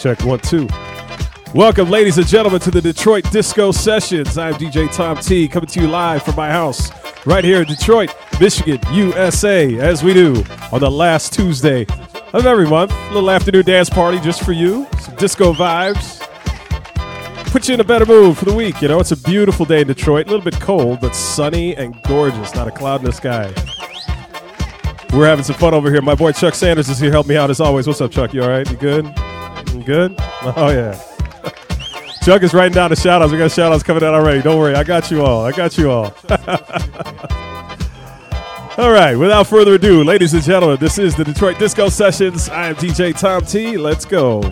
Check one, two. Welcome, ladies and gentlemen, to the Detroit Disco Sessions. I'm DJ Tom T, coming to you live from my house right here in Detroit, Michigan, USA, as we do on the last Tuesday of every month. A little afternoon dance party just for you, some disco vibes. Put you in a better mood for the week. You know, it's a beautiful day in Detroit, a little bit cold, but sunny and gorgeous, not a cloud in the sky. We're having some fun over here. My boy Chuck Sanders is here, help me out as always. What's up, Chuck? You all right? You good? You good? Oh, yeah. Chuck is writing down the shout outs. We got shout outs coming out already. Don't worry. I got you all. I got you all. all right. Without further ado, ladies and gentlemen, this is the Detroit Disco Sessions. I am DJ Tom T. Let's go.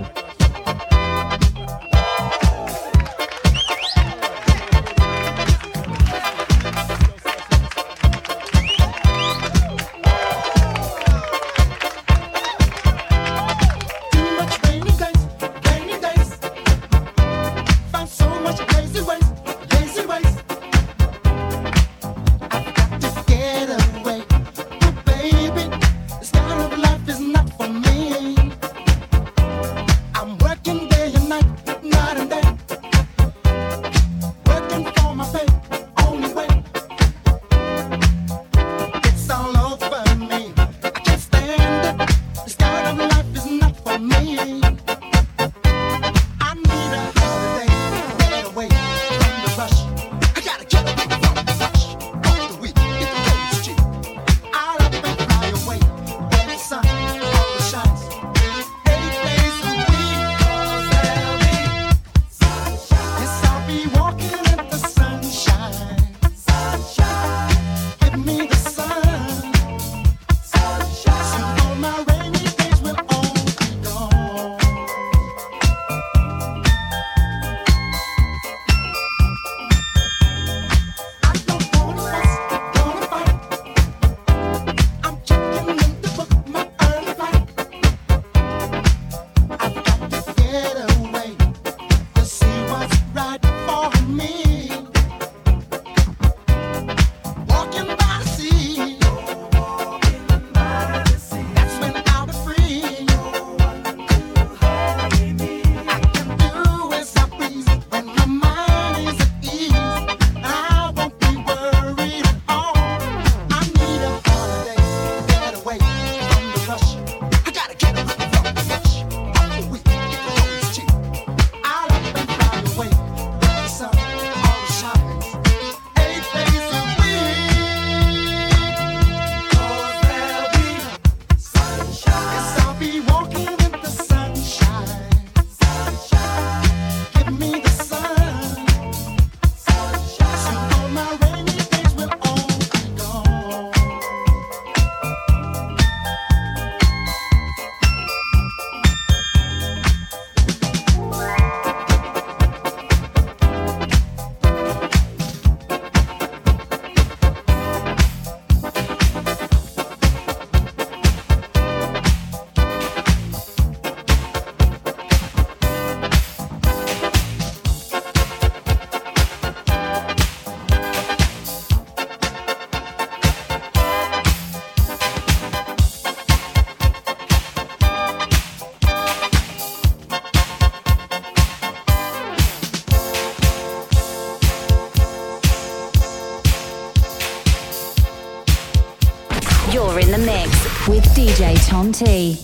T.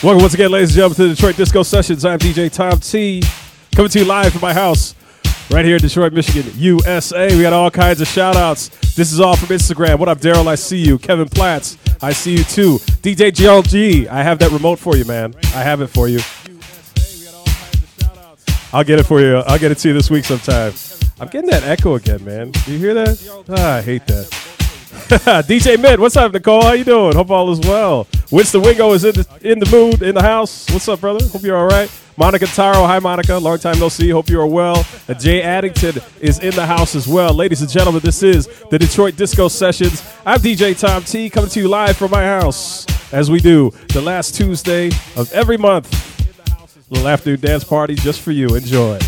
Welcome once again, ladies and gentlemen, to the Detroit Disco Sessions. I'm DJ Tom T, coming to you live from my house right here in Detroit, Michigan, USA. We got all kinds of shout outs. This is all from Instagram. What up, Daryl? I see you. Kevin Platts, I see you too. DJ GLG, I have that remote for you, man. I have it for you. I'll get it for you. I'll get it to you this week sometime. I'm getting that echo again, man. Do you hear that? Ah, I hate that. DJ Mint, what's up, Nicole? How you doing? Hope all is well. Winston Wingo is in the, in the mood, in the house. What's up, brother? Hope you're all right. Monica Taro, hi, Monica. Long time no see. Hope you are well. And Jay Addington is in the house as well. Ladies and gentlemen, this is the Detroit Disco Sessions. I'm DJ Tom T coming to you live from my house, as we do the last Tuesday of every month. Little afternoon dance party just for you. Enjoy.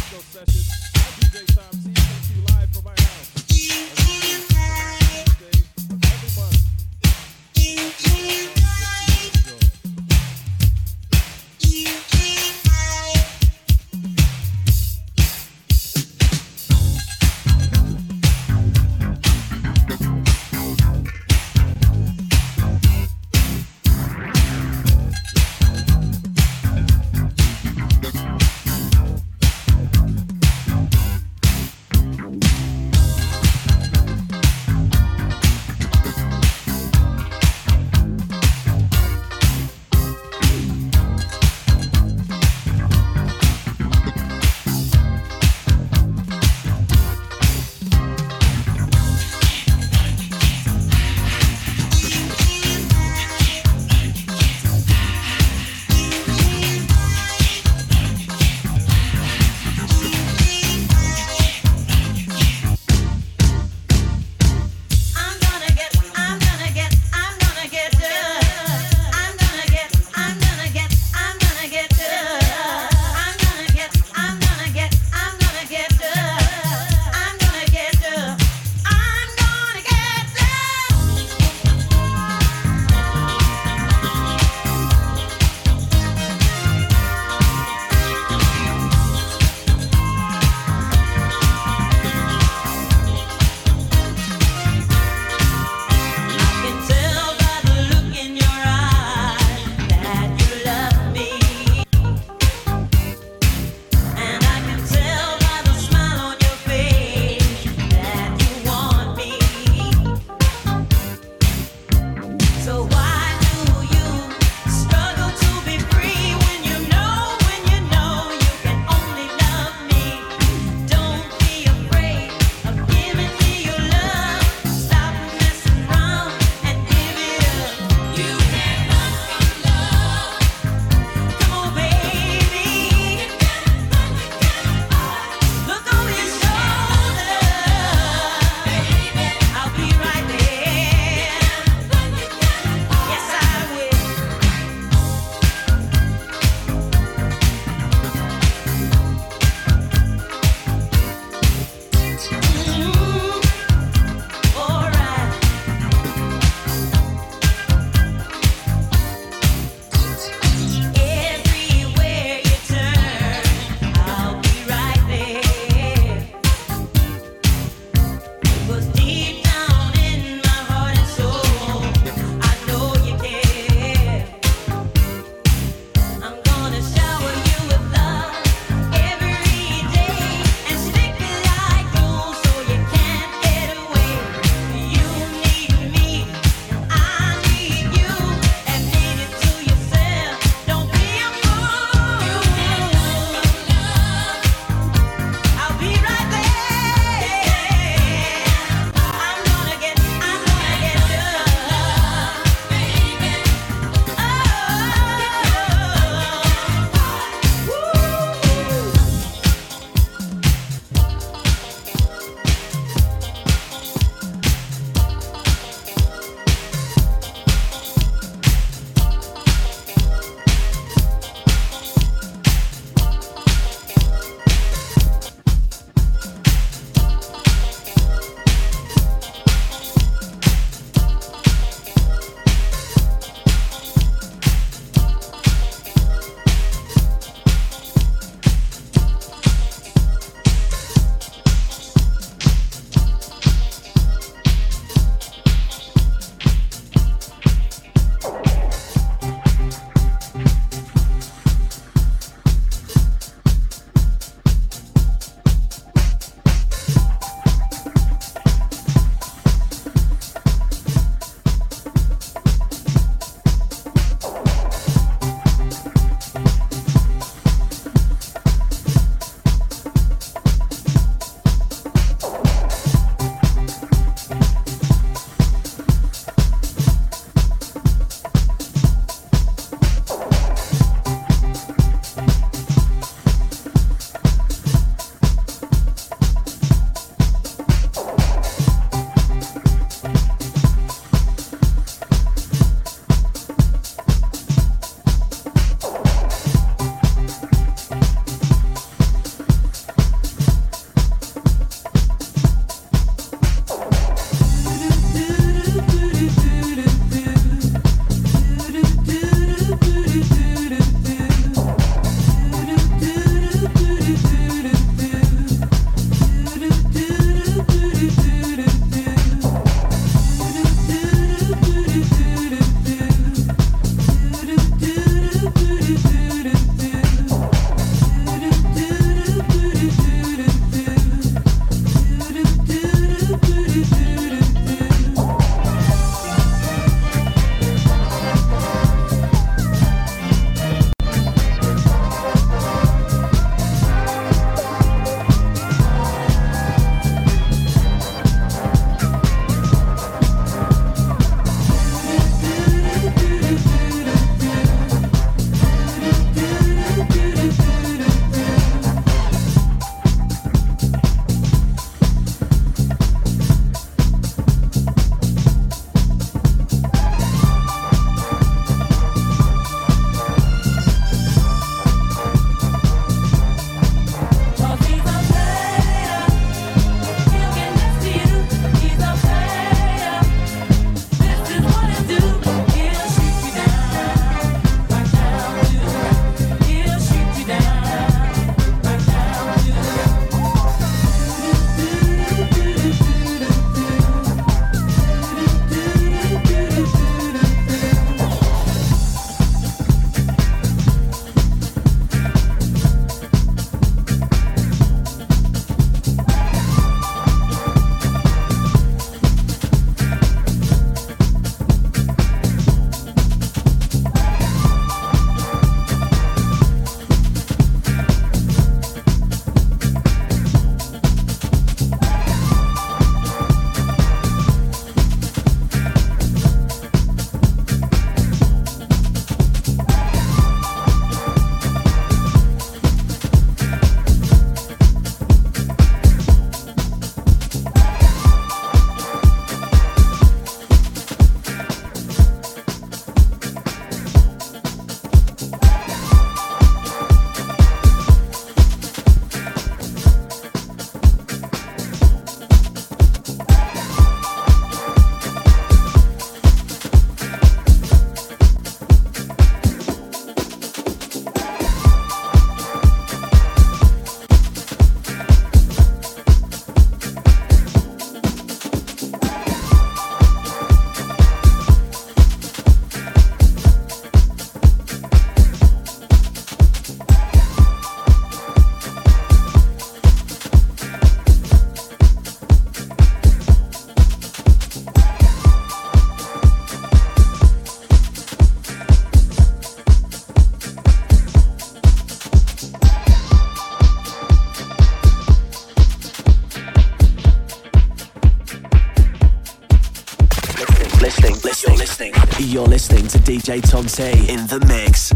DJ Tom T in the mix.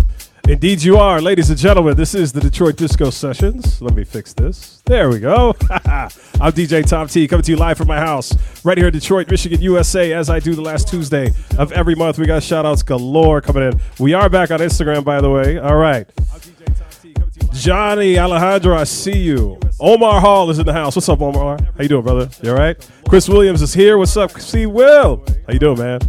Indeed, you are, ladies and gentlemen. This is the Detroit Disco Sessions. Let me fix this. There we go. I'm DJ Tom T, coming to you live from my house right here in Detroit, Michigan, USA. As I do the last Tuesday of every month, we got shout outs galore coming in. We are back on Instagram, by the way. All right. Johnny Alejandro, I see you. Omar Hall is in the house. What's up, Omar? How you doing, brother? You all right? Chris Williams is here. What's up, C. Will? How you doing, man?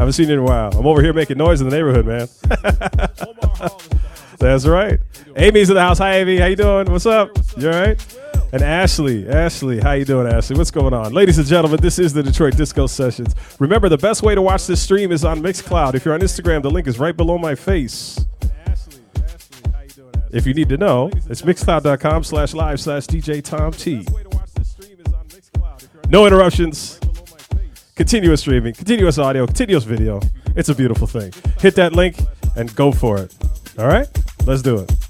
Haven't seen you in a while. I'm over here making noise in the neighborhood, man. That's right. Amy's in the house. Hi, Amy. How you doing? What's up? You all right? And Ashley, Ashley, how you doing, Ashley? What's going on? Ladies and gentlemen, this is the Detroit Disco Sessions. Remember, the best way to watch this stream is on Mixcloud. If you're on Instagram, the link is right below my face. Ashley, Ashley, how you doing, If you need to know, it's mixcloud.com slash live slash DJ Tom T. No interruptions. Continuous streaming, continuous audio, continuous video. It's a beautiful thing. Hit that link and go for it. All right? Let's do it.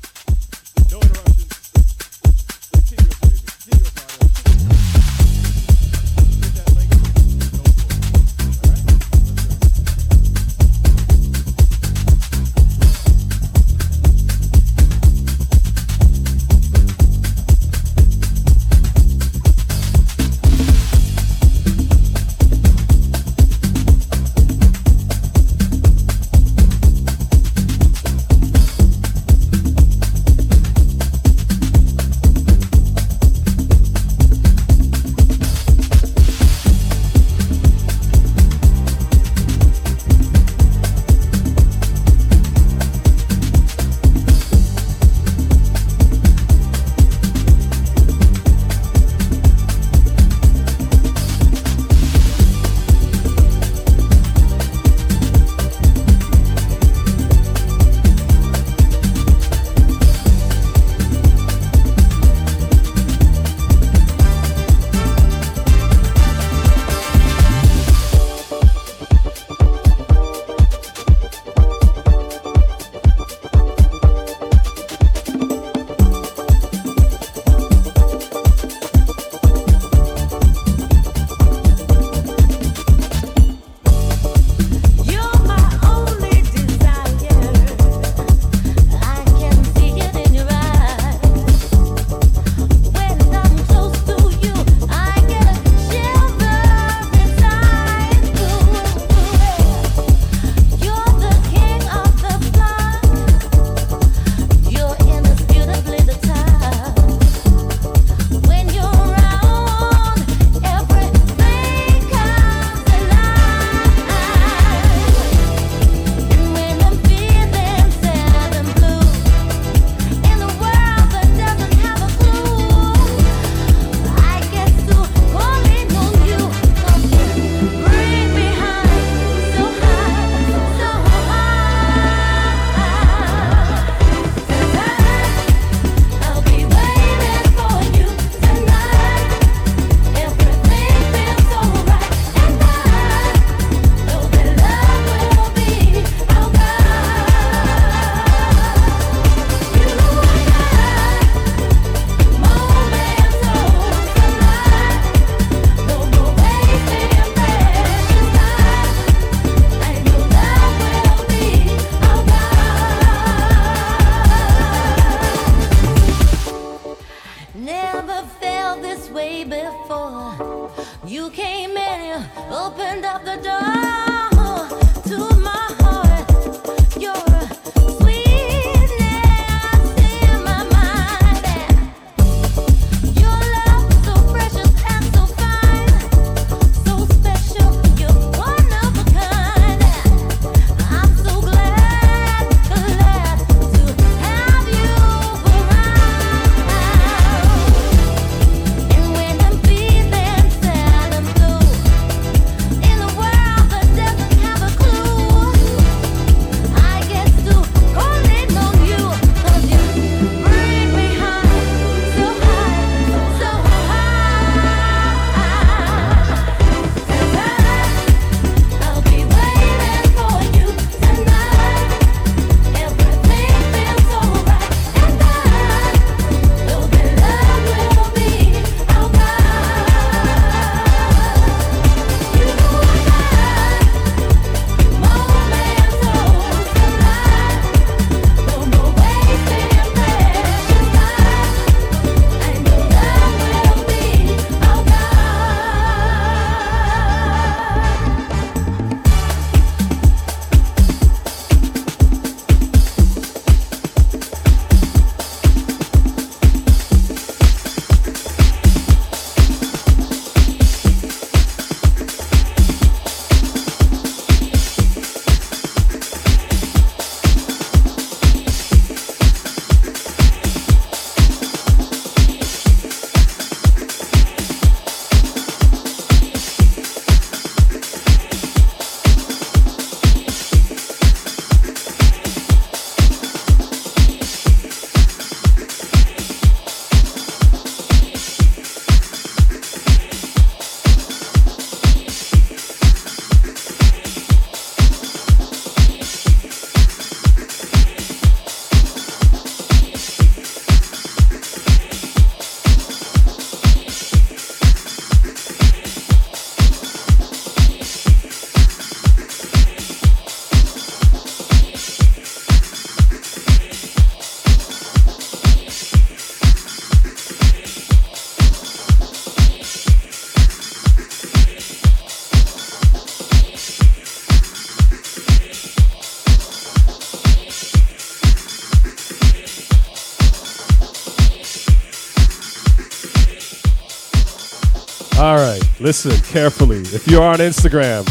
Listen carefully. If you're on Instagram,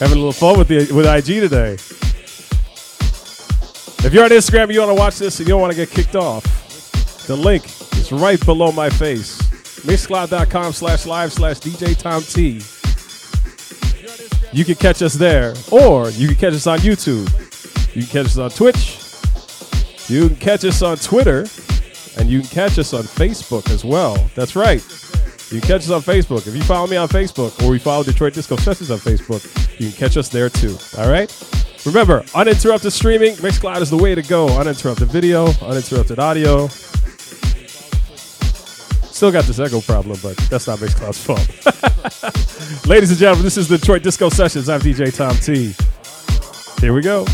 having a little fun with the with IG today. If you're on Instagram and you want to watch this and you don't want to get kicked off, the link is right below my face. Mixcloud.com slash live slash DJ Tom T. You can catch us there, or you can catch us on YouTube. You can catch us on Twitch. You can catch us on Twitter, and you can catch us on Facebook as well. That's right. You can catch us on Facebook. If you follow me on Facebook or you follow Detroit Disco Sessions on Facebook, you can catch us there too. All right? Remember, uninterrupted streaming, Mixcloud is the way to go. Uninterrupted video, uninterrupted audio. Still got this echo problem, but that's not Mixcloud's fault. Ladies and gentlemen, this is Detroit Disco Sessions. I'm DJ Tom T. Here we go.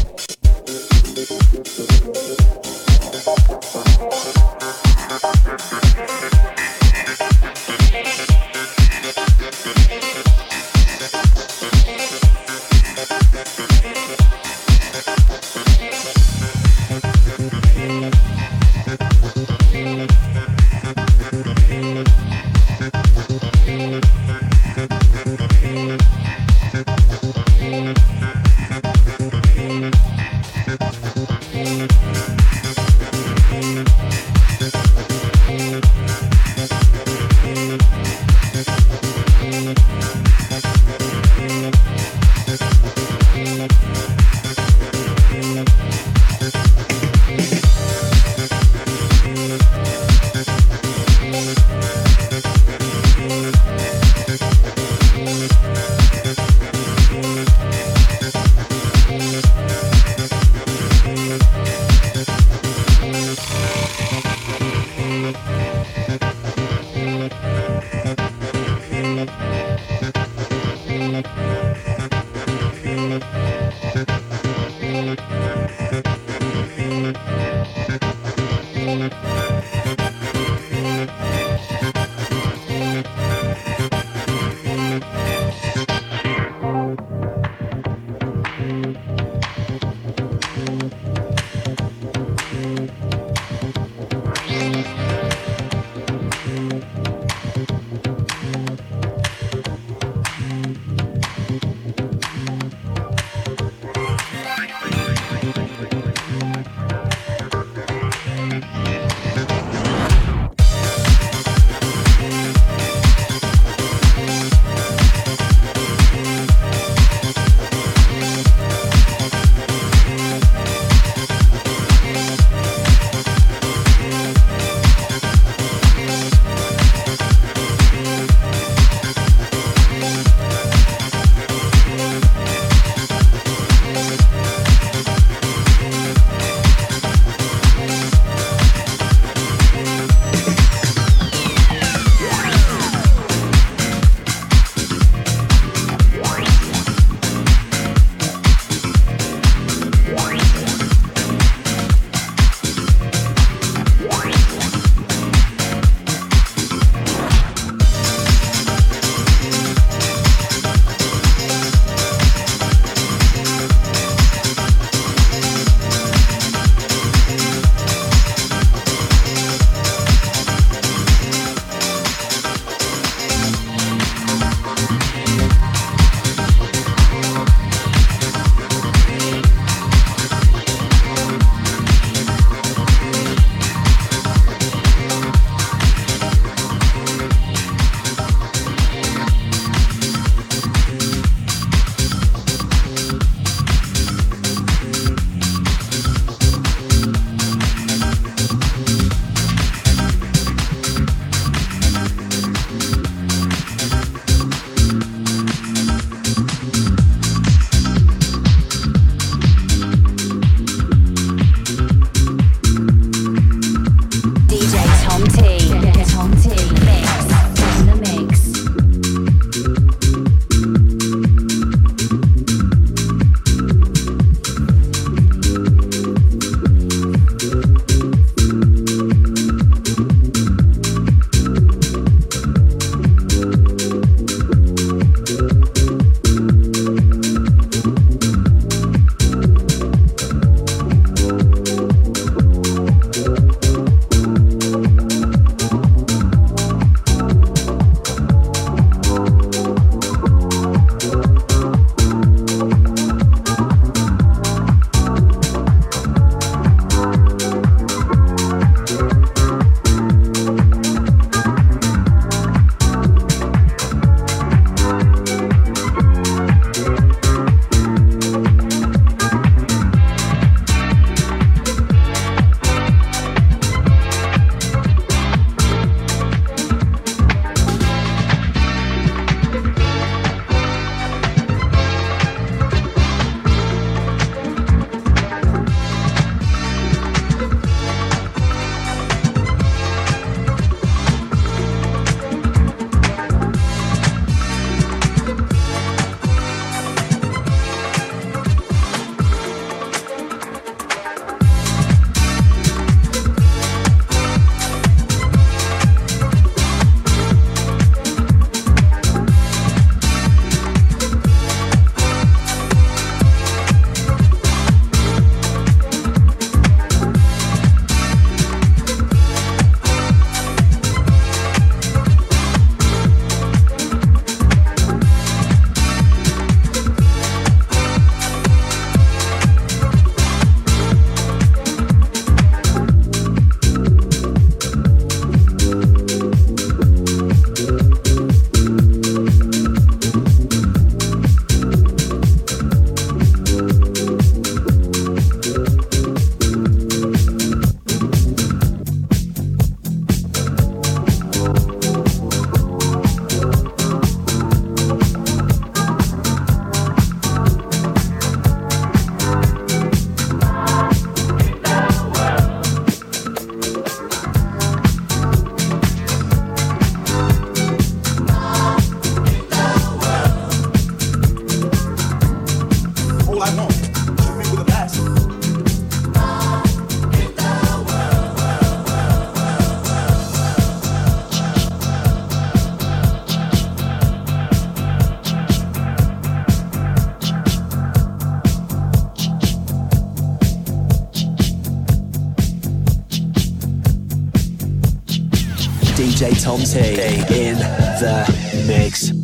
Tom T in the mix.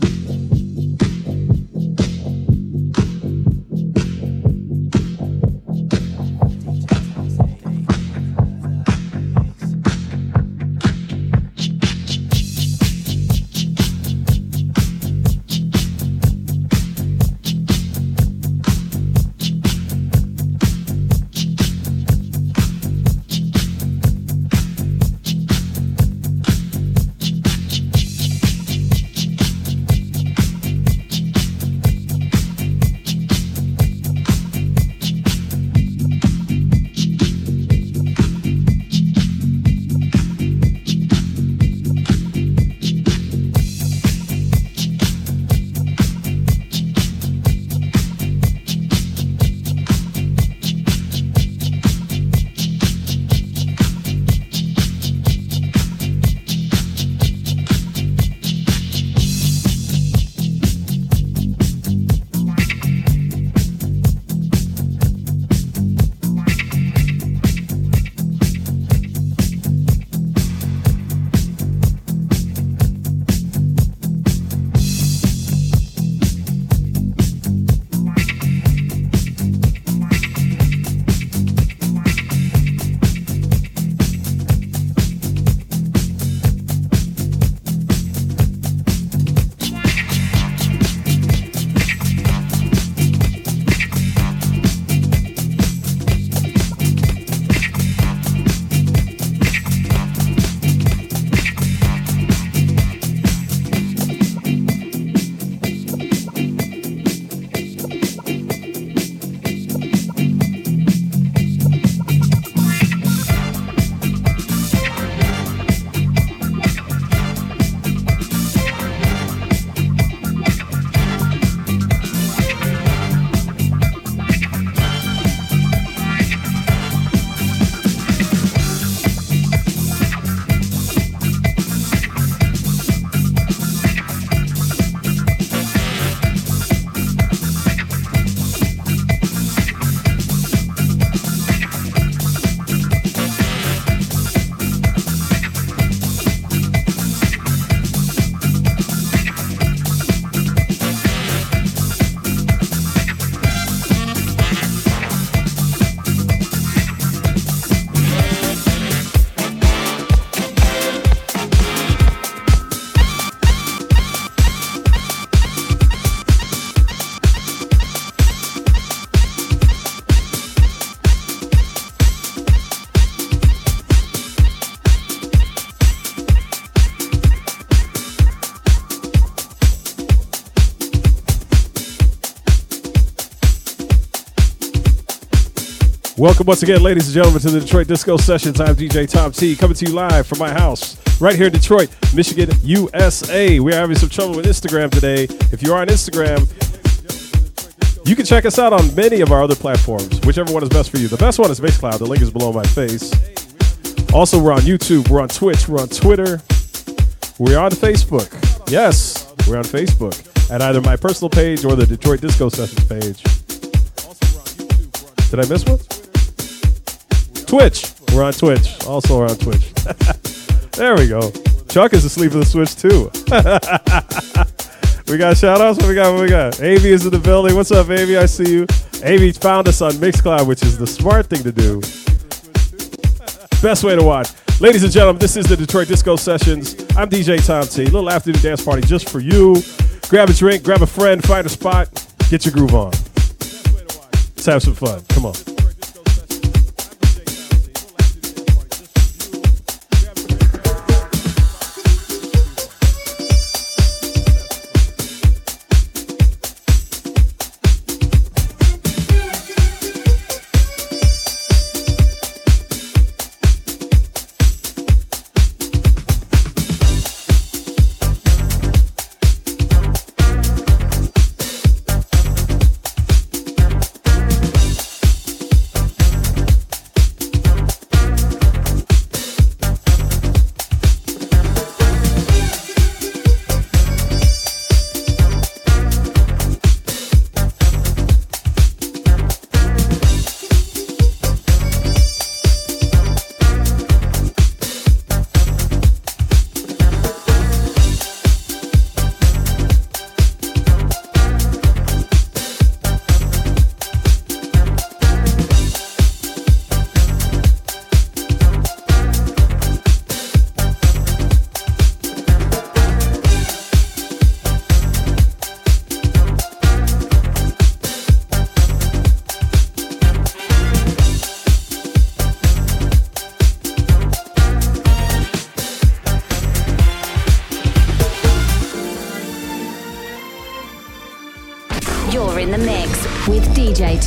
Welcome once again, ladies and gentlemen, to the Detroit Disco Sessions. I'm DJ Tom T, coming to you live from my house right here in Detroit, Michigan, USA. We are having some trouble with Instagram today. If you are on Instagram, you can check us out on many of our other platforms, whichever one is best for you. The best one is Mixcloud. The link is below my face. Also, we're on YouTube, we're on Twitch, we're on Twitter, we're on Facebook. Yes, we're on Facebook at either my personal page or the Detroit Disco Sessions page. Did I miss one? Twitch. We're on Twitch. Also, we're on Twitch. there we go. Chuck is asleep at the switch too. we got shout outs. What we got? What we got? Avi is in the building. What's up, Avi? I see you. Avi found us on Mixcloud, which is the smart thing to do. Best way to watch. Ladies and gentlemen, this is the Detroit Disco Sessions. I'm DJ Tom T. Little afternoon dance party just for you. Grab a drink, grab a friend, find a spot, get your groove on. Let's have some fun. Come on.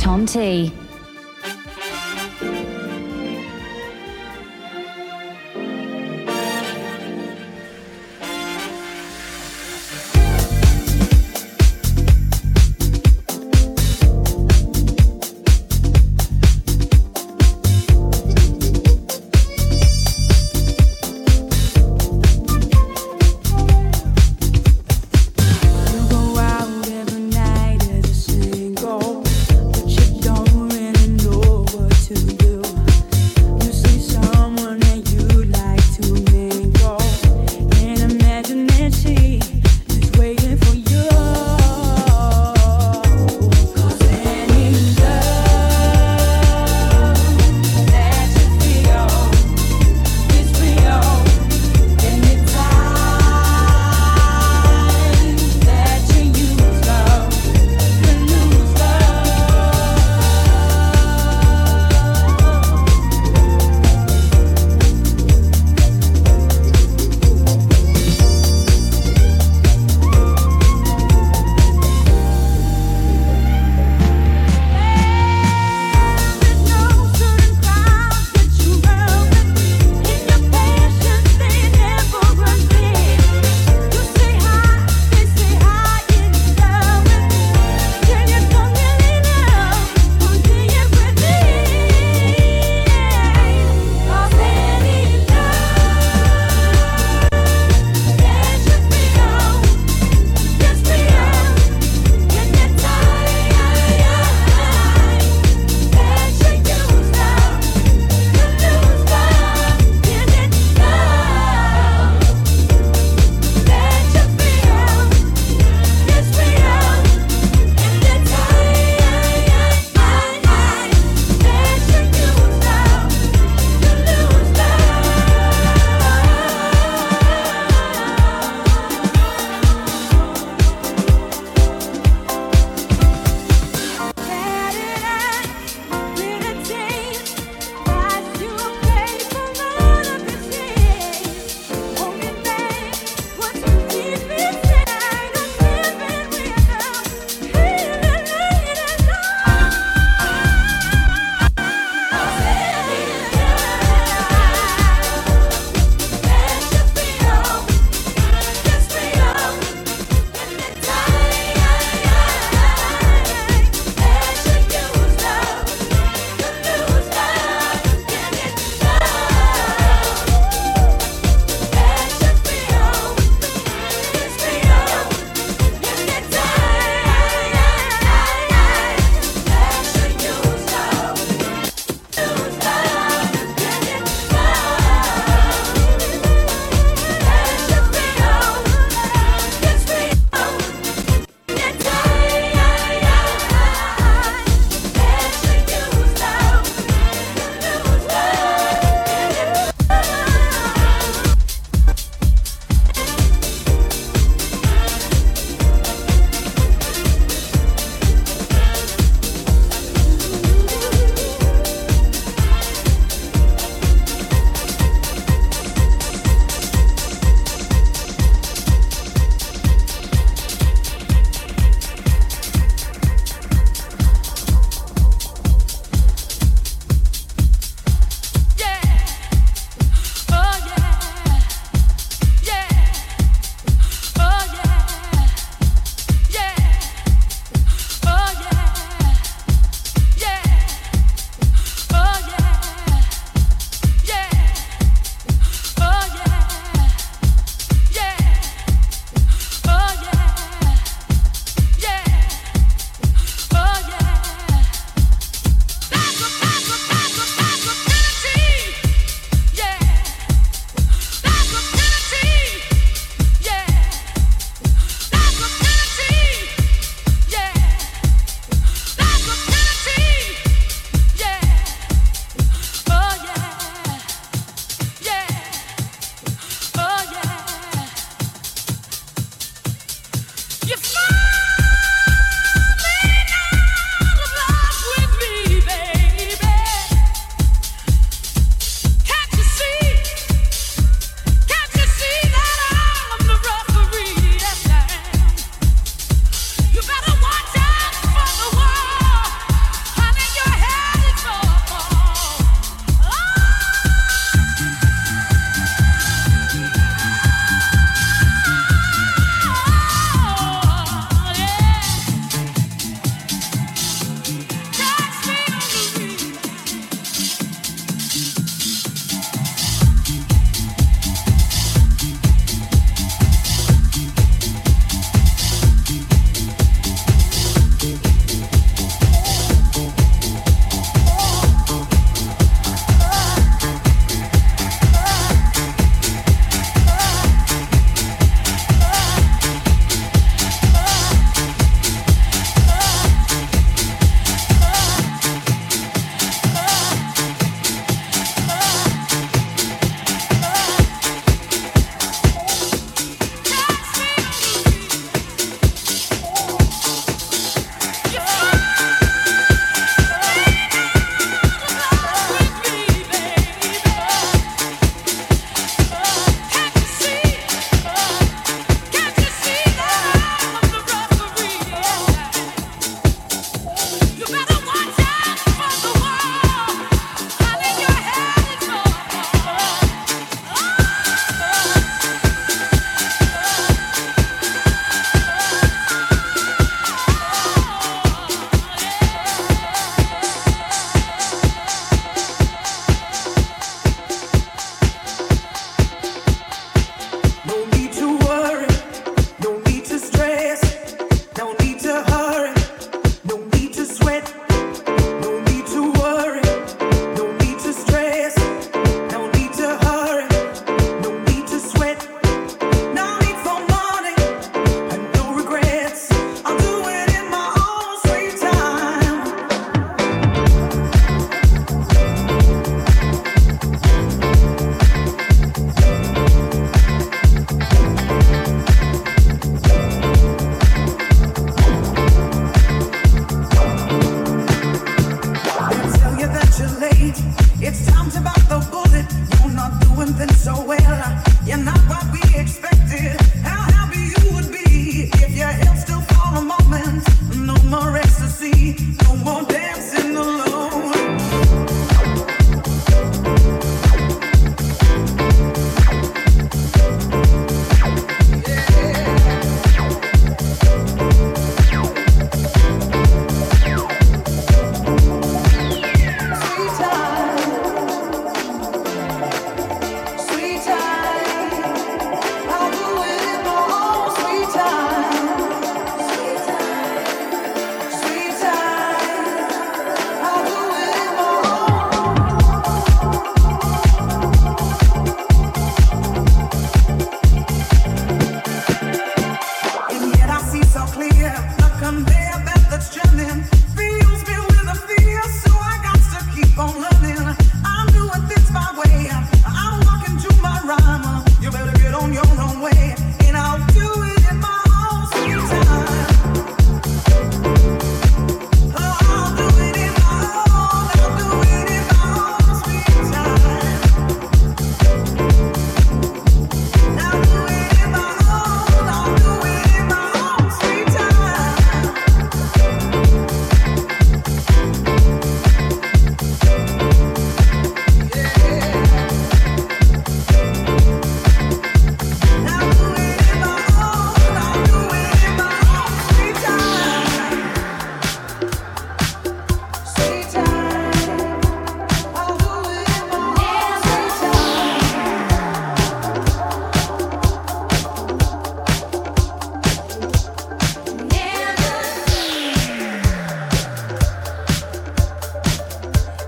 Tom T.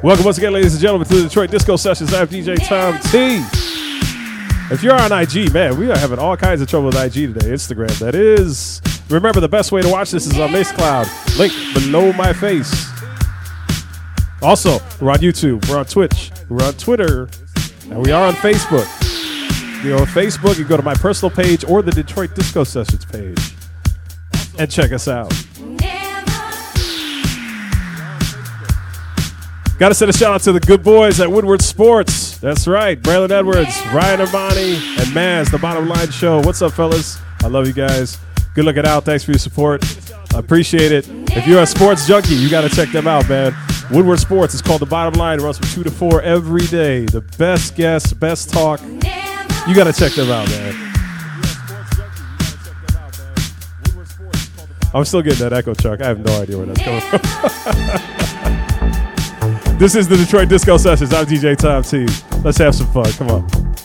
Welcome once again, ladies and gentlemen, to the Detroit Disco Sessions. I'm DJ Tom T. If you're on IG, man, we are having all kinds of trouble with IG today. Instagram, that is. Remember, the best way to watch this is on Mixcloud. Link below my face. Also, we're on YouTube, we're on Twitch, we're on Twitter, and we are on Facebook. You know, on Facebook, you go to my personal page or the Detroit Disco Sessions page and check us out. Got to send a shout out to the good boys at Woodward Sports. That's right. Braylon Edwards, Ryan Ermanni, and Maz, the bottom line show. What's up, fellas? I love you guys. Good looking out. Thanks for your support. I appreciate it. If you're a sports junkie, you got to check them out, man. Woodward Sports is called The Bottom Line. It runs from 2 to 4 every day. The best guests, best talk. You got to check them out, man. I'm still getting that echo, Chuck. I have no idea where that's coming from. This is the Detroit Disco Sessions. I'm DJ Tom T. Let's have some fun. Come on.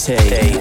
Tom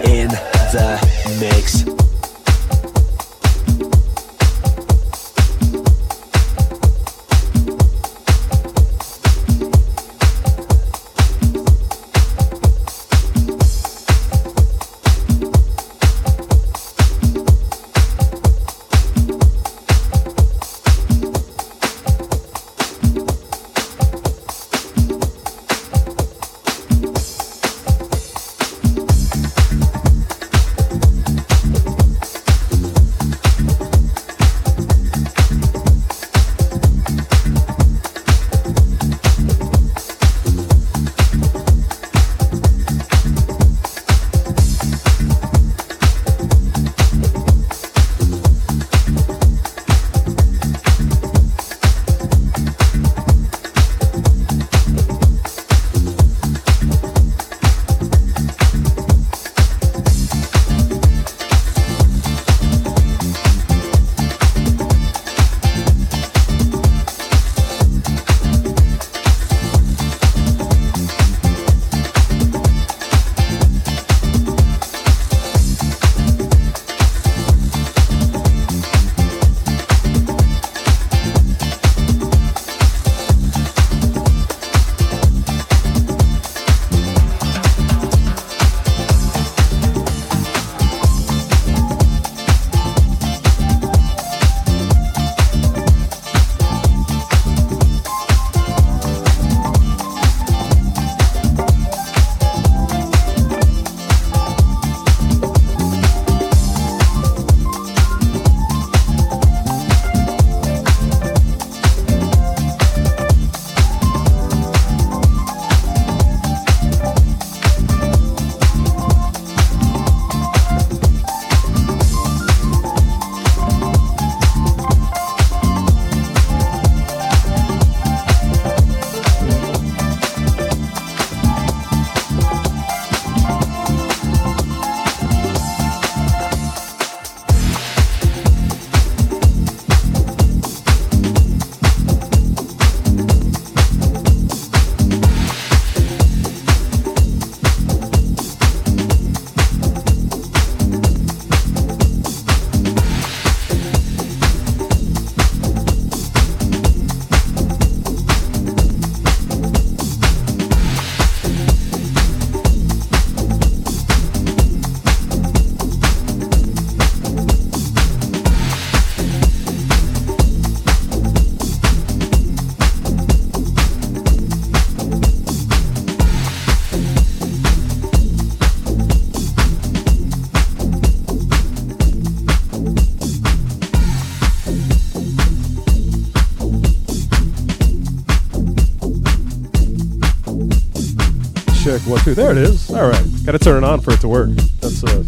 too. There it is. All right. Got to turn it on for it to work. That's a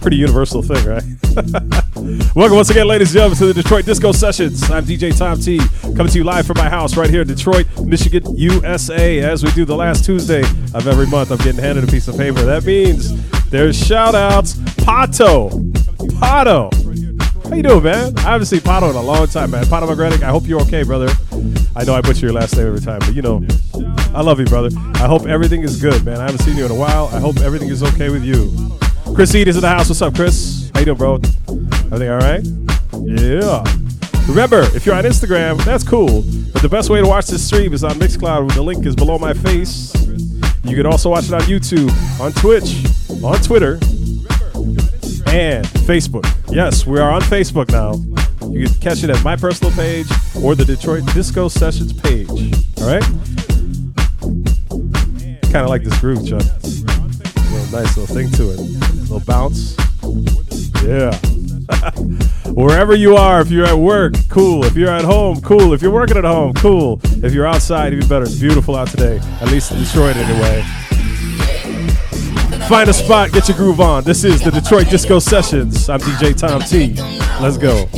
pretty universal thing, right? Welcome once again, ladies and gentlemen, to the Detroit Disco Sessions. I'm DJ Tom T, coming to you live from my house right here in Detroit, Michigan, USA. As we do the last Tuesday of every month, I'm getting handed a piece of paper. That means there's shout outs. Pato. Pato. How you doing, man? I haven't seen Pato in a long time, man. Pato McGranick, I hope you're okay, brother. I know I butcher your last name every time, but you know, I love you, brother. I hope everything is good, man. I haven't seen you in a while. I hope everything is okay with you. Chris Ead is in the house. What's up, Chris? How you doing, bro? Everything all right? Yeah. Remember, if you're on Instagram, that's cool. But the best way to watch this stream is on Mixcloud. The link is below my face. You can also watch it on YouTube, on Twitch, on Twitter, and Facebook. Yes, we are on Facebook now. You can catch it at my personal page or the Detroit Disco Sessions page. All right? Kind of like this groove, Chuck. Little nice little thing to it. A little bounce. Yeah. Wherever you are, if you're at work, cool. If you're at home, cool. If you're working at home, cool. If you're outside, even better. It's beautiful out today, at least in Detroit anyway. Find a spot, get your groove on. This is the Detroit Disco Sessions. I'm DJ Tom T. Let's go.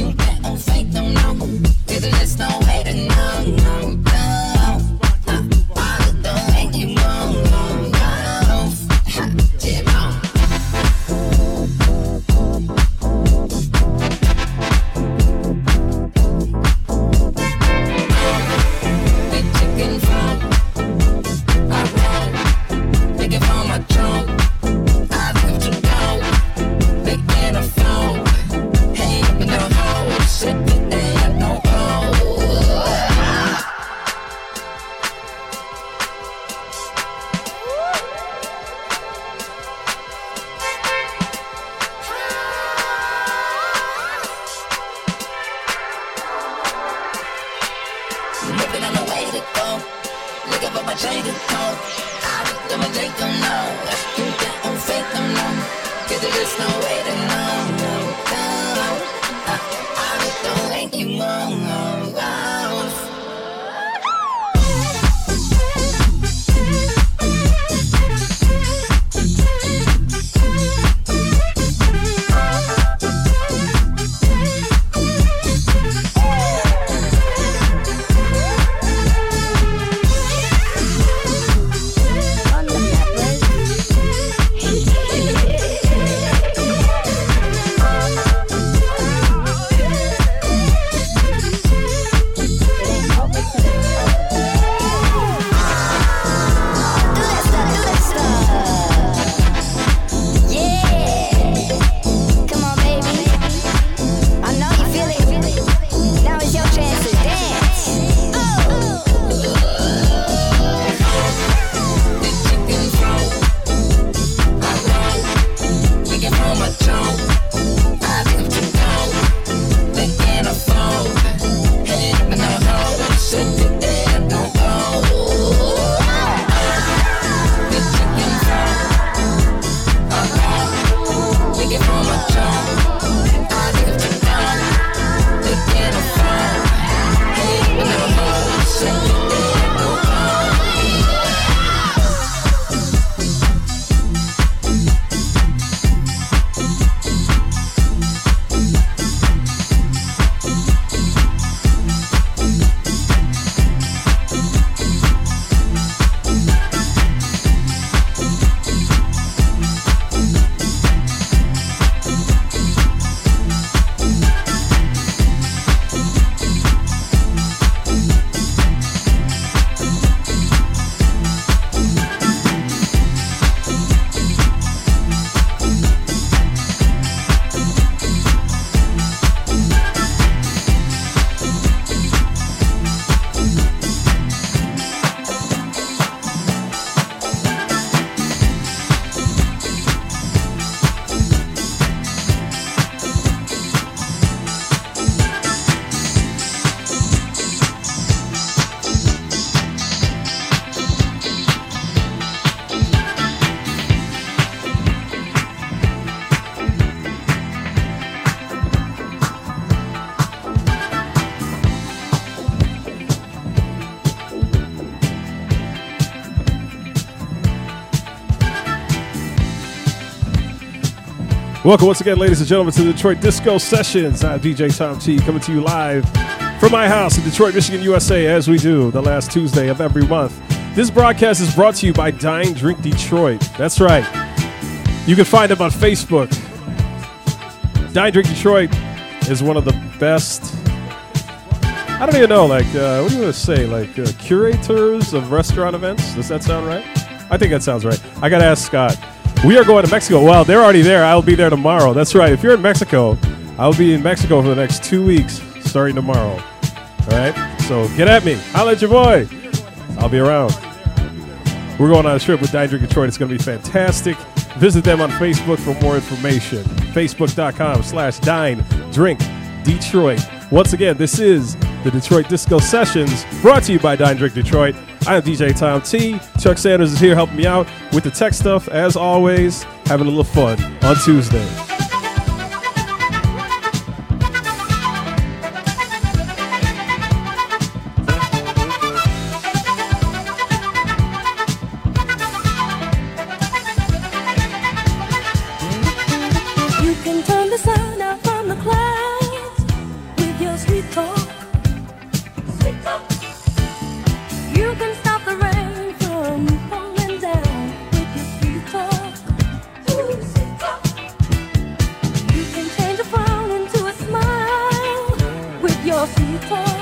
Welcome once again, ladies and gentlemen, to the Detroit Disco Sessions. I'm DJ Tom T coming to you live from my house in Detroit, Michigan, USA, as we do the last Tuesday of every month. This broadcast is brought to you by Dine Drink Detroit. That's right. You can find them on Facebook. Dine Drink Detroit is one of the best. I don't even know, like, uh, what do you want to say? Like, uh, curators of restaurant events? Does that sound right? I think that sounds right. I got to ask Scott. We are going to Mexico. Well, they're already there. I'll be there tomorrow. That's right. If you're in Mexico, I'll be in Mexico for the next two weeks, starting tomorrow. All right? So get at me. I'll let your boy. I'll be around. We're going on a trip with Dine Drink Detroit. It's going to be fantastic. Visit them on Facebook for more information. Facebook.com slash Dine Drink Detroit. Once again, this is the Detroit Disco Sessions brought to you by Dine Drink Detroit. I am DJ Tom T. Chuck Sanders is here helping me out with the tech stuff, as always, having a little fun on Tuesday. With your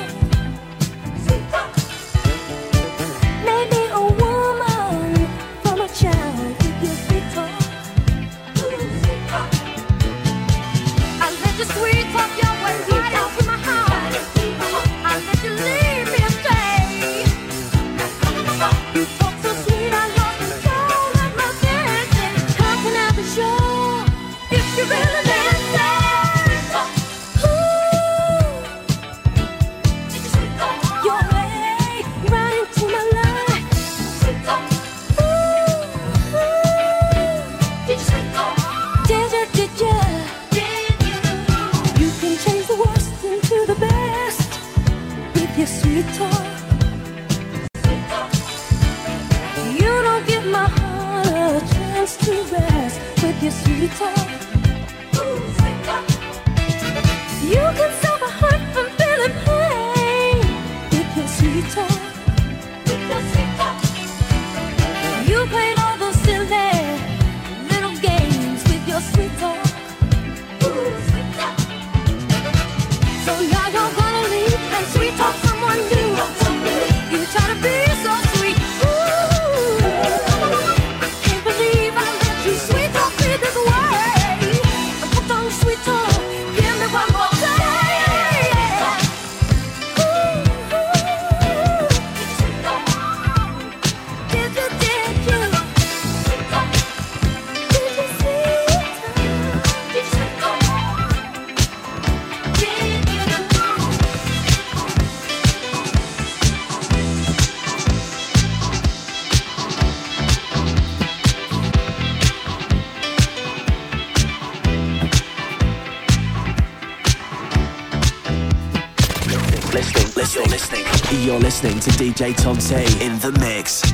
listening to DJ Tom T in the mix.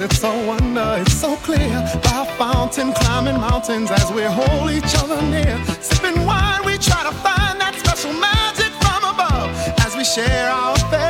It's so wonder, it's so clear. By fountain, climbing mountains as we hold each other near. Sipping wine, we try to find that special magic from above. As we share our affair,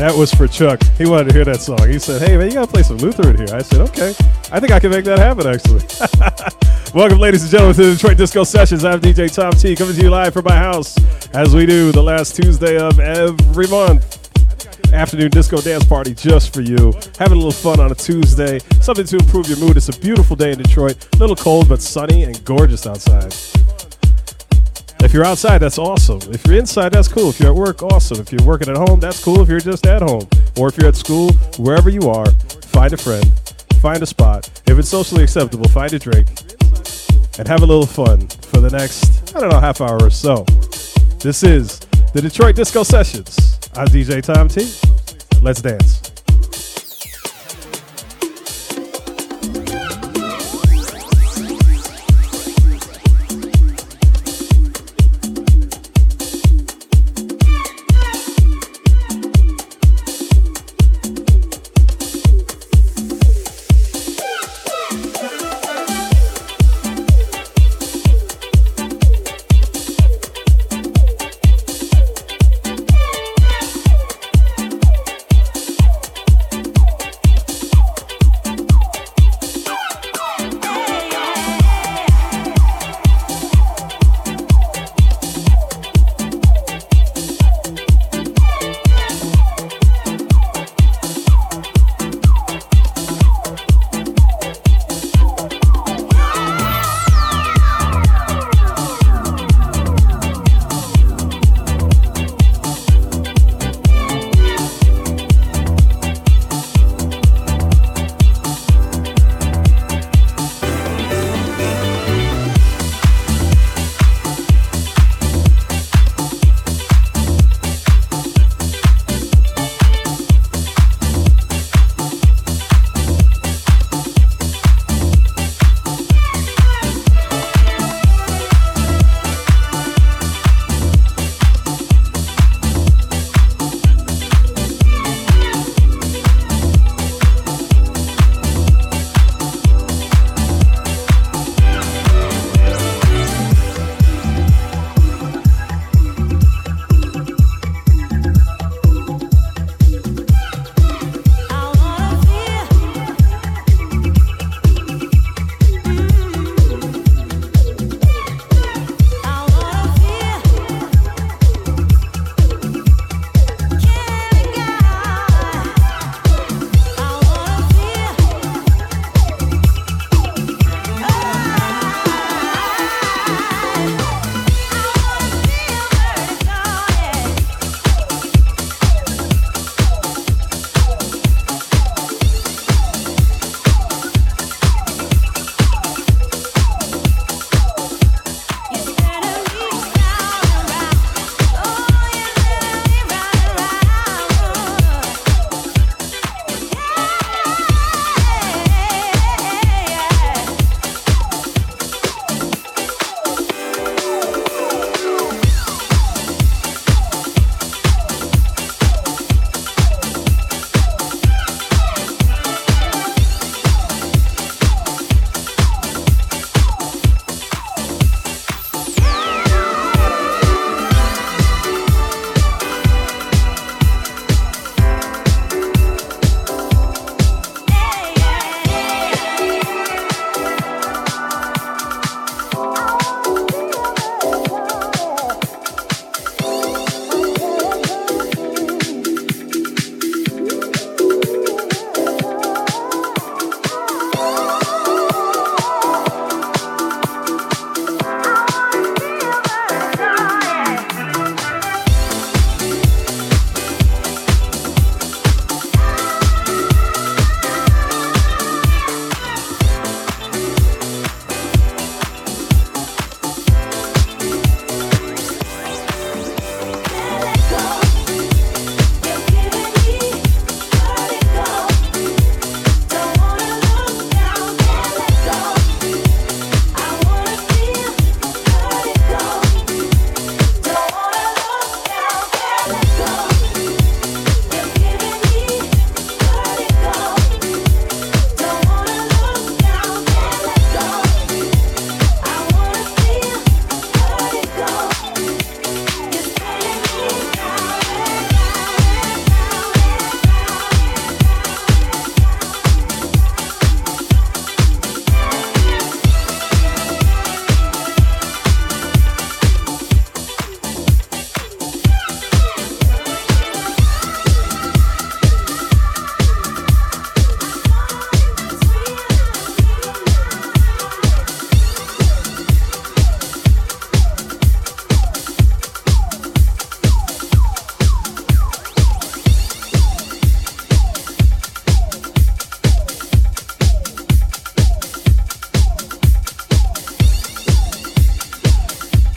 That was for Chuck. He wanted to hear that song. He said, "Hey man, you gotta play some Luther in here." I said, "Okay, I think I can make that happen." Actually, welcome, ladies and gentlemen, to the Detroit Disco Sessions. I'm DJ Tom T, coming to you live from my house, as we do the last Tuesday of every month. Afternoon disco dance party just for you. Having a little fun on a Tuesday. Something to improve your mood. It's a beautiful day in Detroit. A little cold, but sunny and gorgeous outside. If you're outside, that's awesome. If you're inside, that's cool. If you're at work, awesome. If you're working at home, that's cool. If you're just at home, or if you're at school, wherever you are, find a friend, find a spot. If it's socially acceptable, find a drink, and have a little fun for the next, I don't know, half hour or so. This is the Detroit Disco Sessions. I'm DJ Tom T. Let's dance.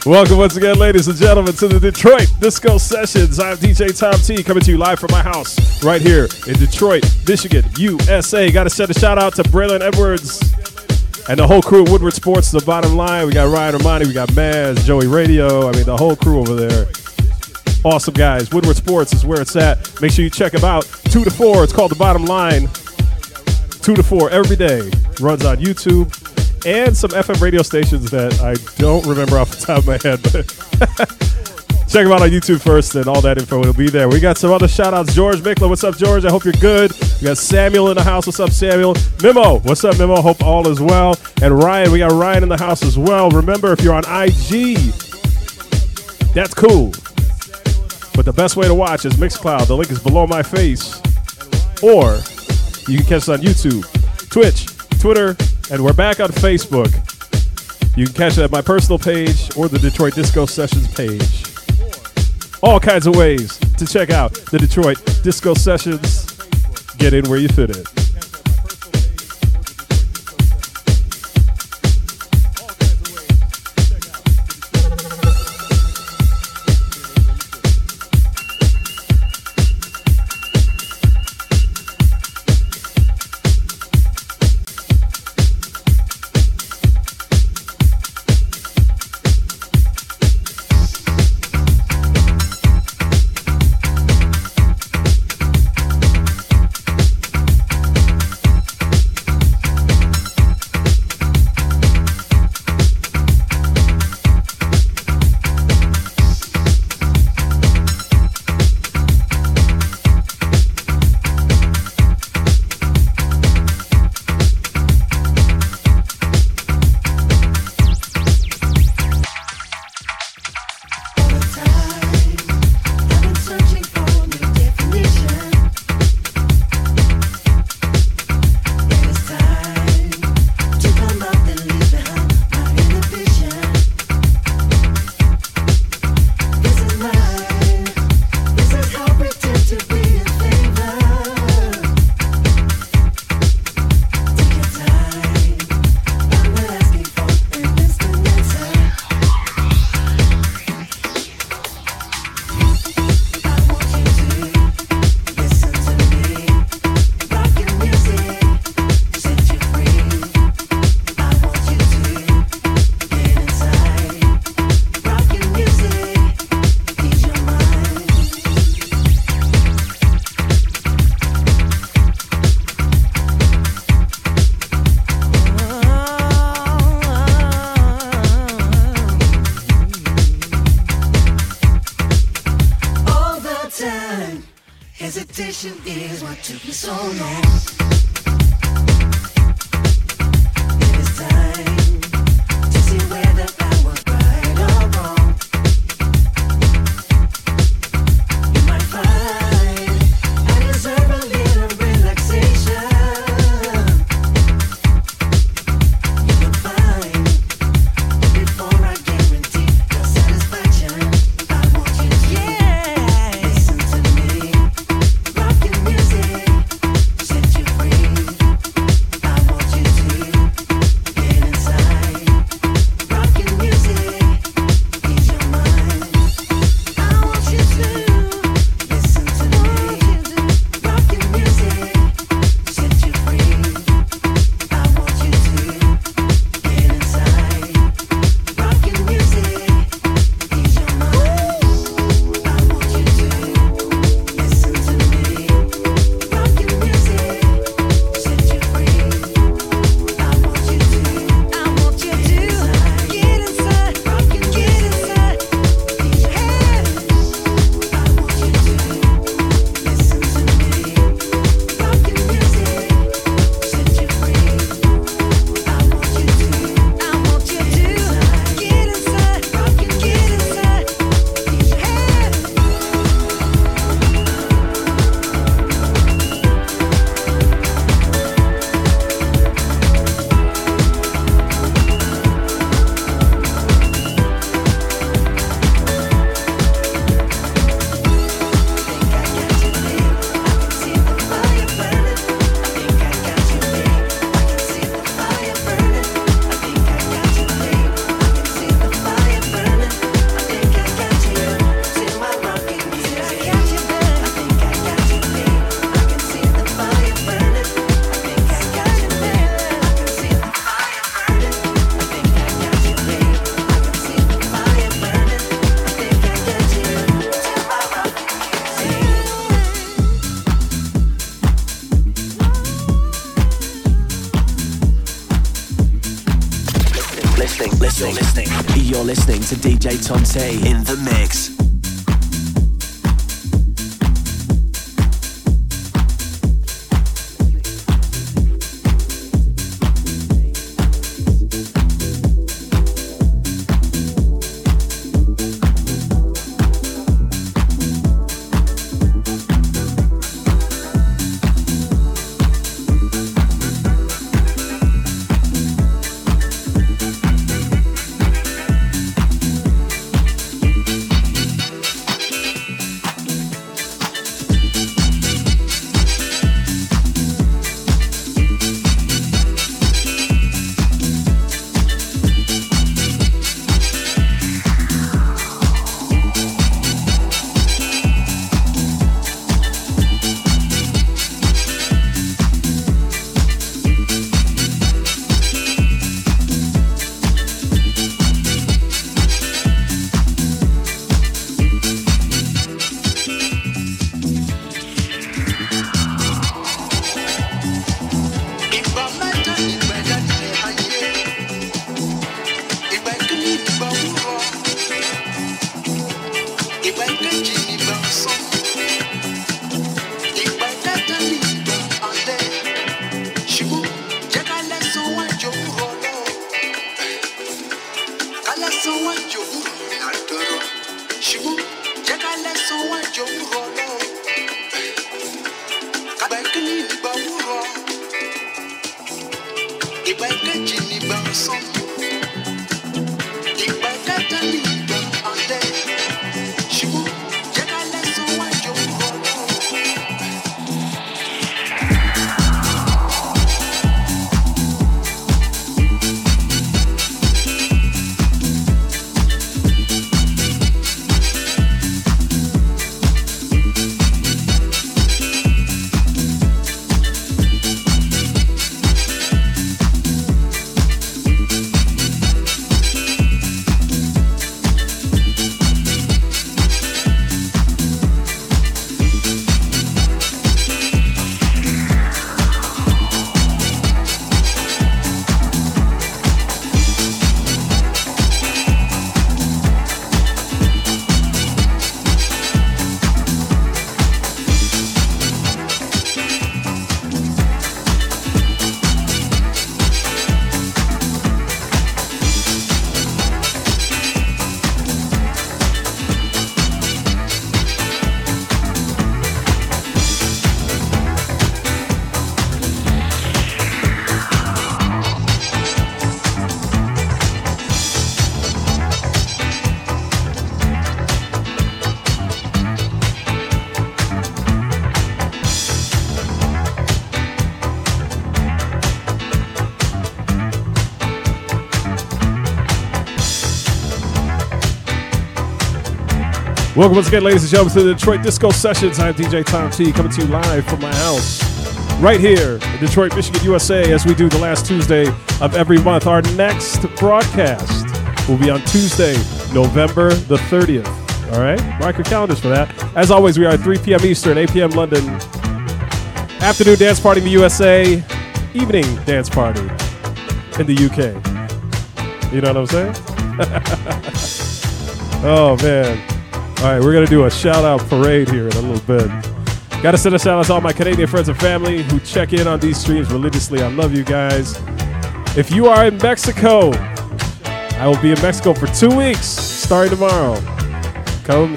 Welcome once again, ladies and gentlemen, to the Detroit Disco Sessions. I'm DJ Tom T coming to you live from my house right here in Detroit, Michigan, USA. Got to send a shout out to Braylon Edwards and the whole crew at Woodward Sports. The bottom line, we got Ryan Ermanni, we got Maz, Joey Radio. I mean, the whole crew over there. Awesome guys. Woodward Sports is where it's at. Make sure you check them out. Two to four. It's called the Bottom Line. Two to four every day. Runs on YouTube and some FM radio stations that I don't remember off the top of my head, but check them out on YouTube first, and all that info will be there. We got some other shout outs. George Mickler, what's up, George? I hope you're good. We got Samuel in the house. What's up, Samuel? Mimo, what's up, Mimo? Hope all is well. And Ryan, we got Ryan in the house as well. Remember, if you're on IG, that's cool. But the best way to watch is Mixcloud. The link is below my face. Or you can catch us on YouTube, Twitch, Twitter, and we're back on Facebook. You can catch it at my personal page or the Detroit Disco Sessions page. All kinds of ways to check out the Detroit Disco Sessions. Get in where you fit in. DJ Tom T in the Welcome once again, ladies and gentlemen, to the Detroit Disco Sessions. I'm DJ Tom T, coming to you live from my house, right here in Detroit, Michigan, USA, as we do the last Tuesday of every month. Our next broadcast will be on Tuesday, November the 30th. All right, mark your calendars for that. As always, we are at 3 p.m. Eastern, 8 p.m. London. Afternoon dance party in the USA, evening dance party in the UK. You know what I'm saying? oh man. All right, we're gonna do a shout out parade here in a little bit. Got to send a shout out to all my Canadian friends and family who check in on these streams religiously. I love you guys. If you are in Mexico, I will be in Mexico for two weeks starting tomorrow. Come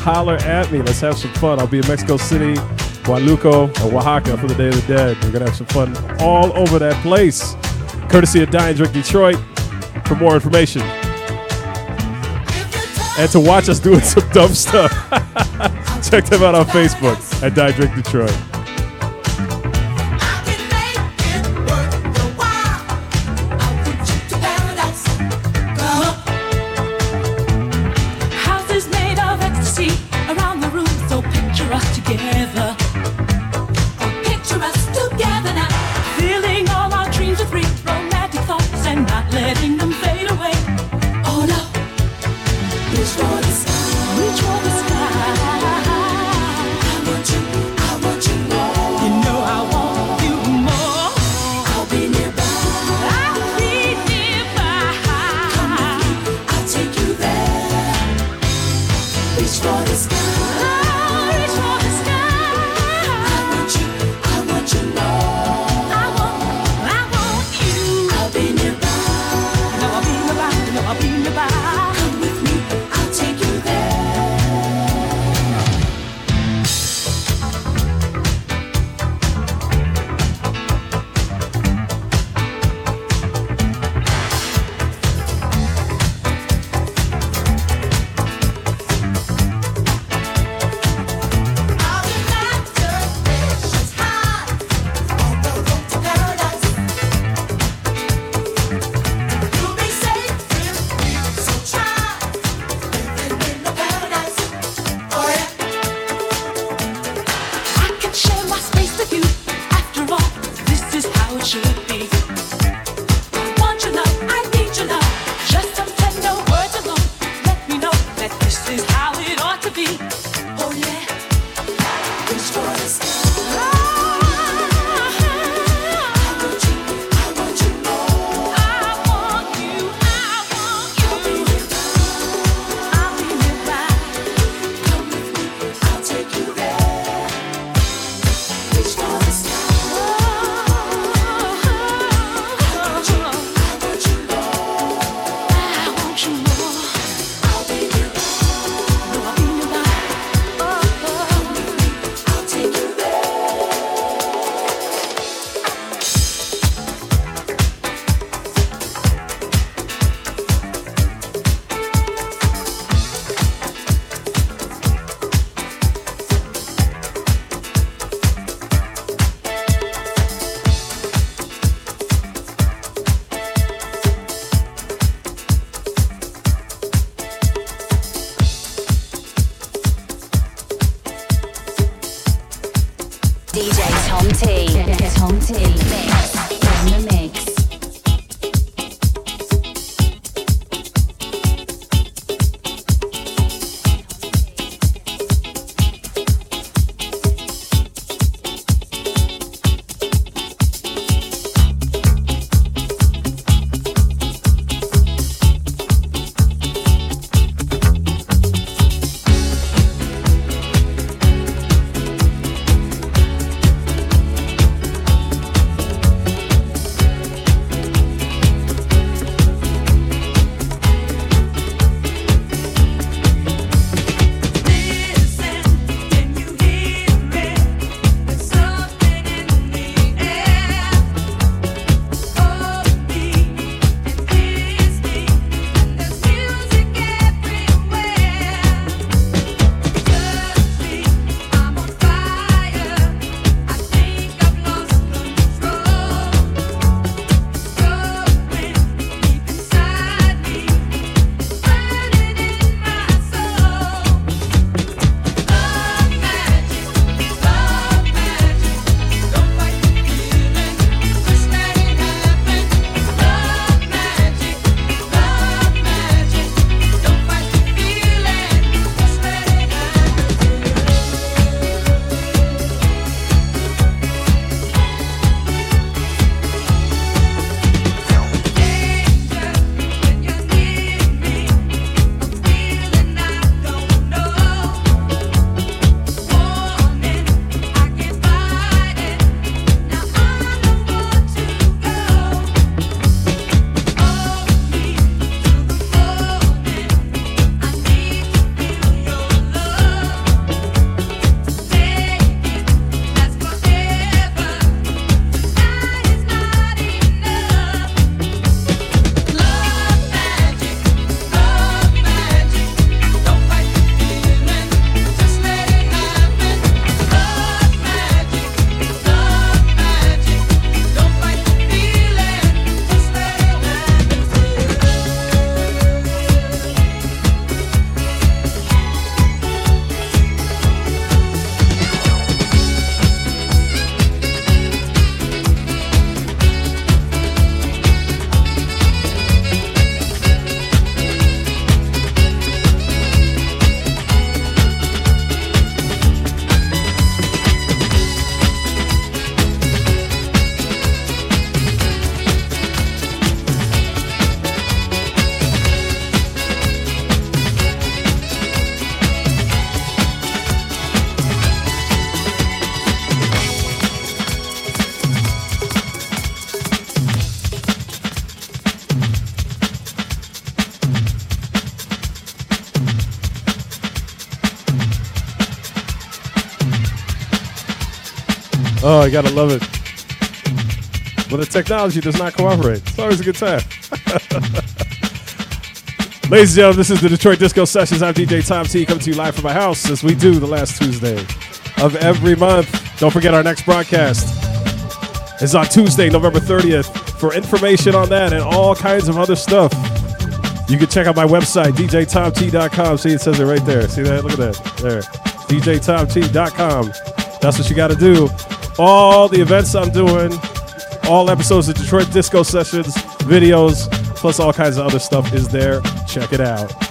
holler at me. Let's have some fun. I'll be in Mexico City, Huatulco, or Oaxaca for the Day of the Dead. We're gonna have some fun all over that place. Courtesy of Dine Drink Detroit. For more information, and to watch us doing some dumb stuff. Check them out on Facebook at Dine Drink Detroit. Houses Oh, I gotta love it. When the technology does not cooperate, it's always a good time. Ladies and gentlemen, this is the Detroit Disco Sessions. I'm DJ Tom T coming to you live from my house as we do the last Tuesday of every month. Don't forget our next broadcast is on Tuesday, November 30th. For information on that and all kinds of other stuff, you can check out my website, djtomt.com. See, it says it right there. See that? Look at that. There. djtomt.com. That's what you got to do. All the events I'm doing, all episodes of Detroit Disco Sessions, videos, plus all kinds of other stuff is there. Check it out.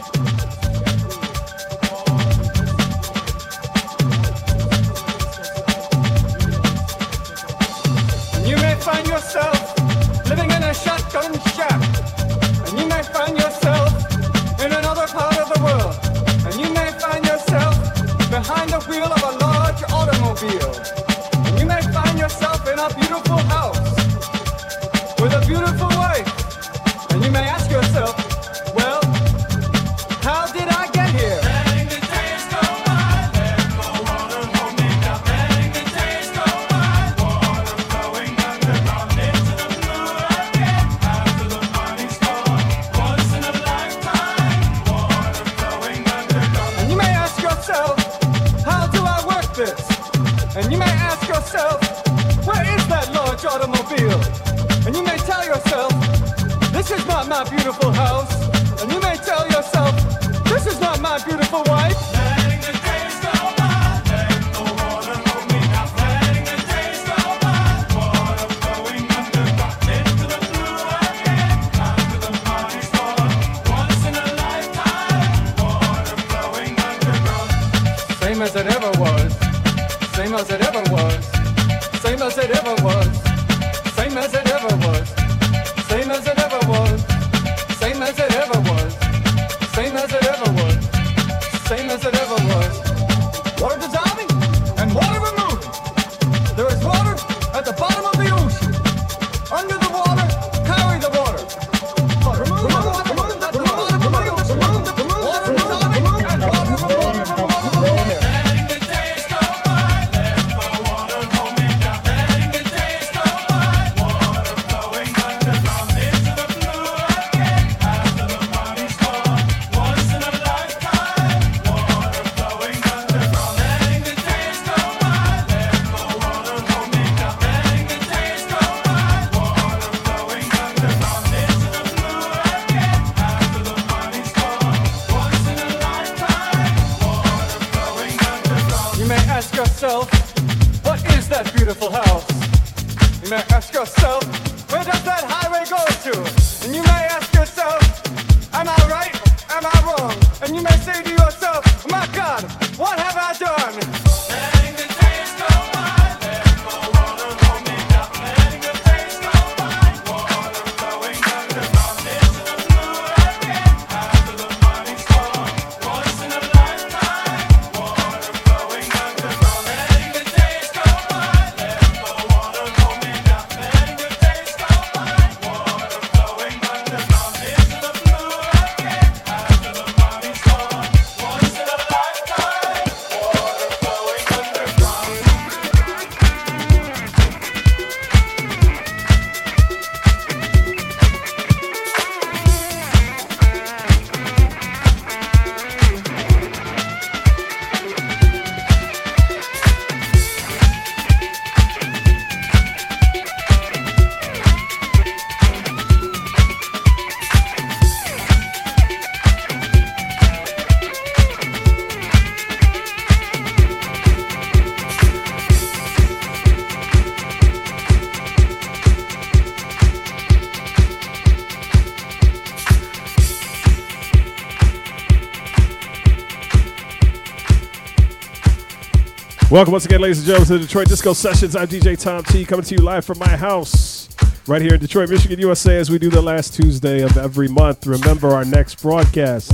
Welcome once again, ladies and gentlemen, to the Detroit Disco Sessions. I'm DJ Tom T coming to you live from my house right here in Detroit, Michigan, USA, as we do the last Tuesday of every month. Remember, our next broadcast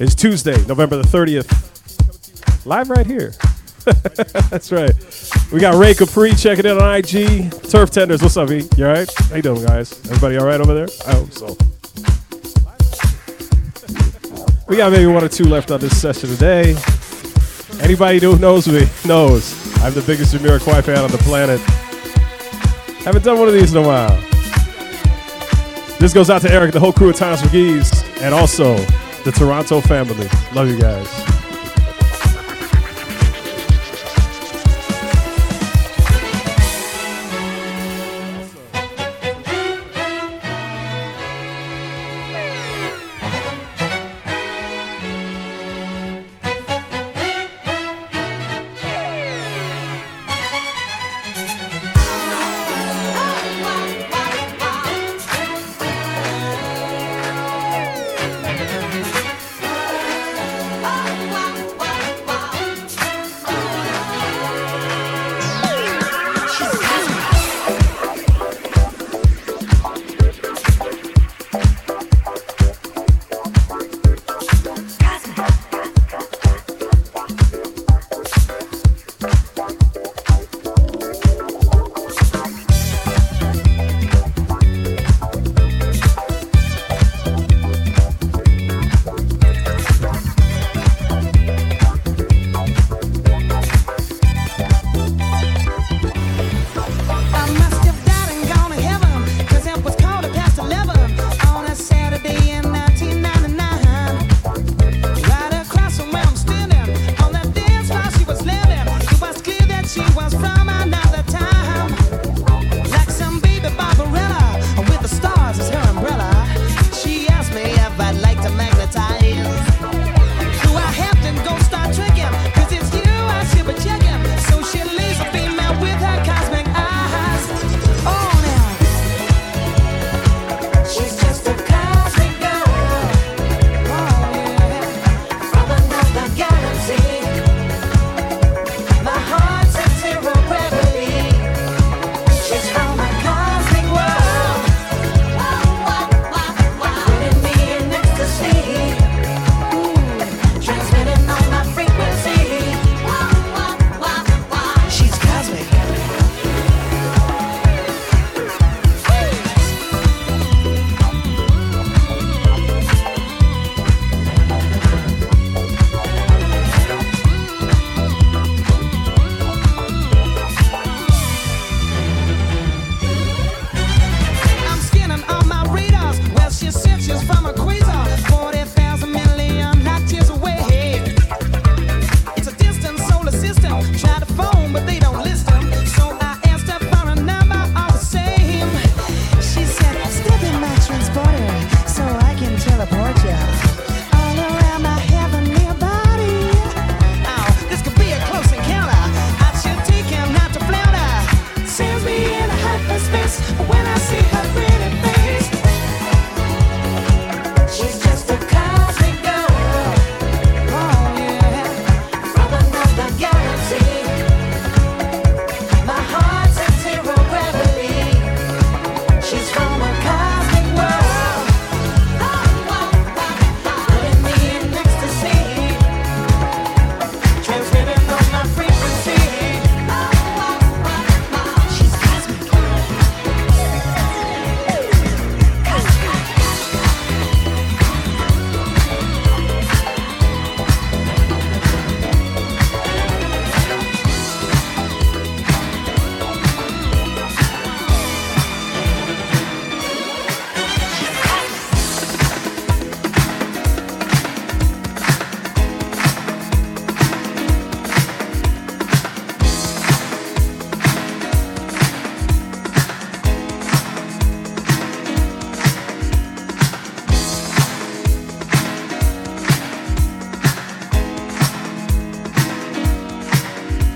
is Tuesday, November the 30th, live right here. That's right. We got Ray Capri checking in on IG. Turf Tenders, what's up, E? You all right? How you doing, guys? Everybody all right over there? I hope so. We got maybe one or two left on this session today. Anybody who knows me knows I'm the biggest Jamiroquai fan on the planet. Haven't done one of these in a while. This goes out to Eric, the whole crew of Times McGee's, and also the Toronto family. Love you guys.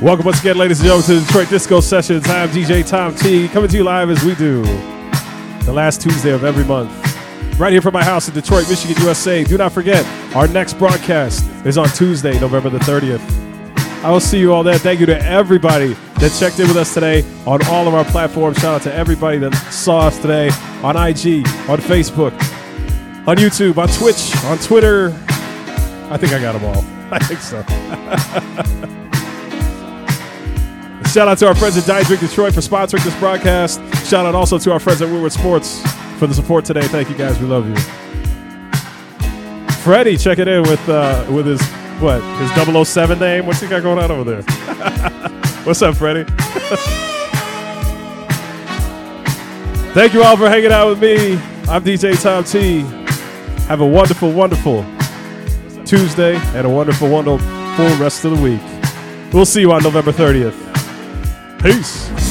Welcome once again, ladies and gentlemen, to Detroit Disco Sessions. I'm DJ Tom T, coming to you live as we do the last Tuesday of every month. Right here from my house in Detroit, Michigan, USA. Do not forget, our next broadcast is on Tuesday, November the 30th. I will see you all there. Thank you to everybody that checked in with us today on all of our platforms. Shout out to everybody that saw us today on IG, on Facebook, on YouTube, on Twitch, on Twitter. I think I got them all. I think so. Shout out to our friends at Dine Drink Detroit for sponsoring this broadcast. Shout out also to our friends at Woodward Sports for the support today. Thank you guys. We love you. Freddie, check it in with uh, with his what his 007 name. What's he got going on over there? What's up, Freddie? Thank you all for hanging out with me. I'm DJ Tom T. Have a wonderful, wonderful Tuesday and a wonderful, wonderful rest of the week. We'll see you on November 30th. Peace.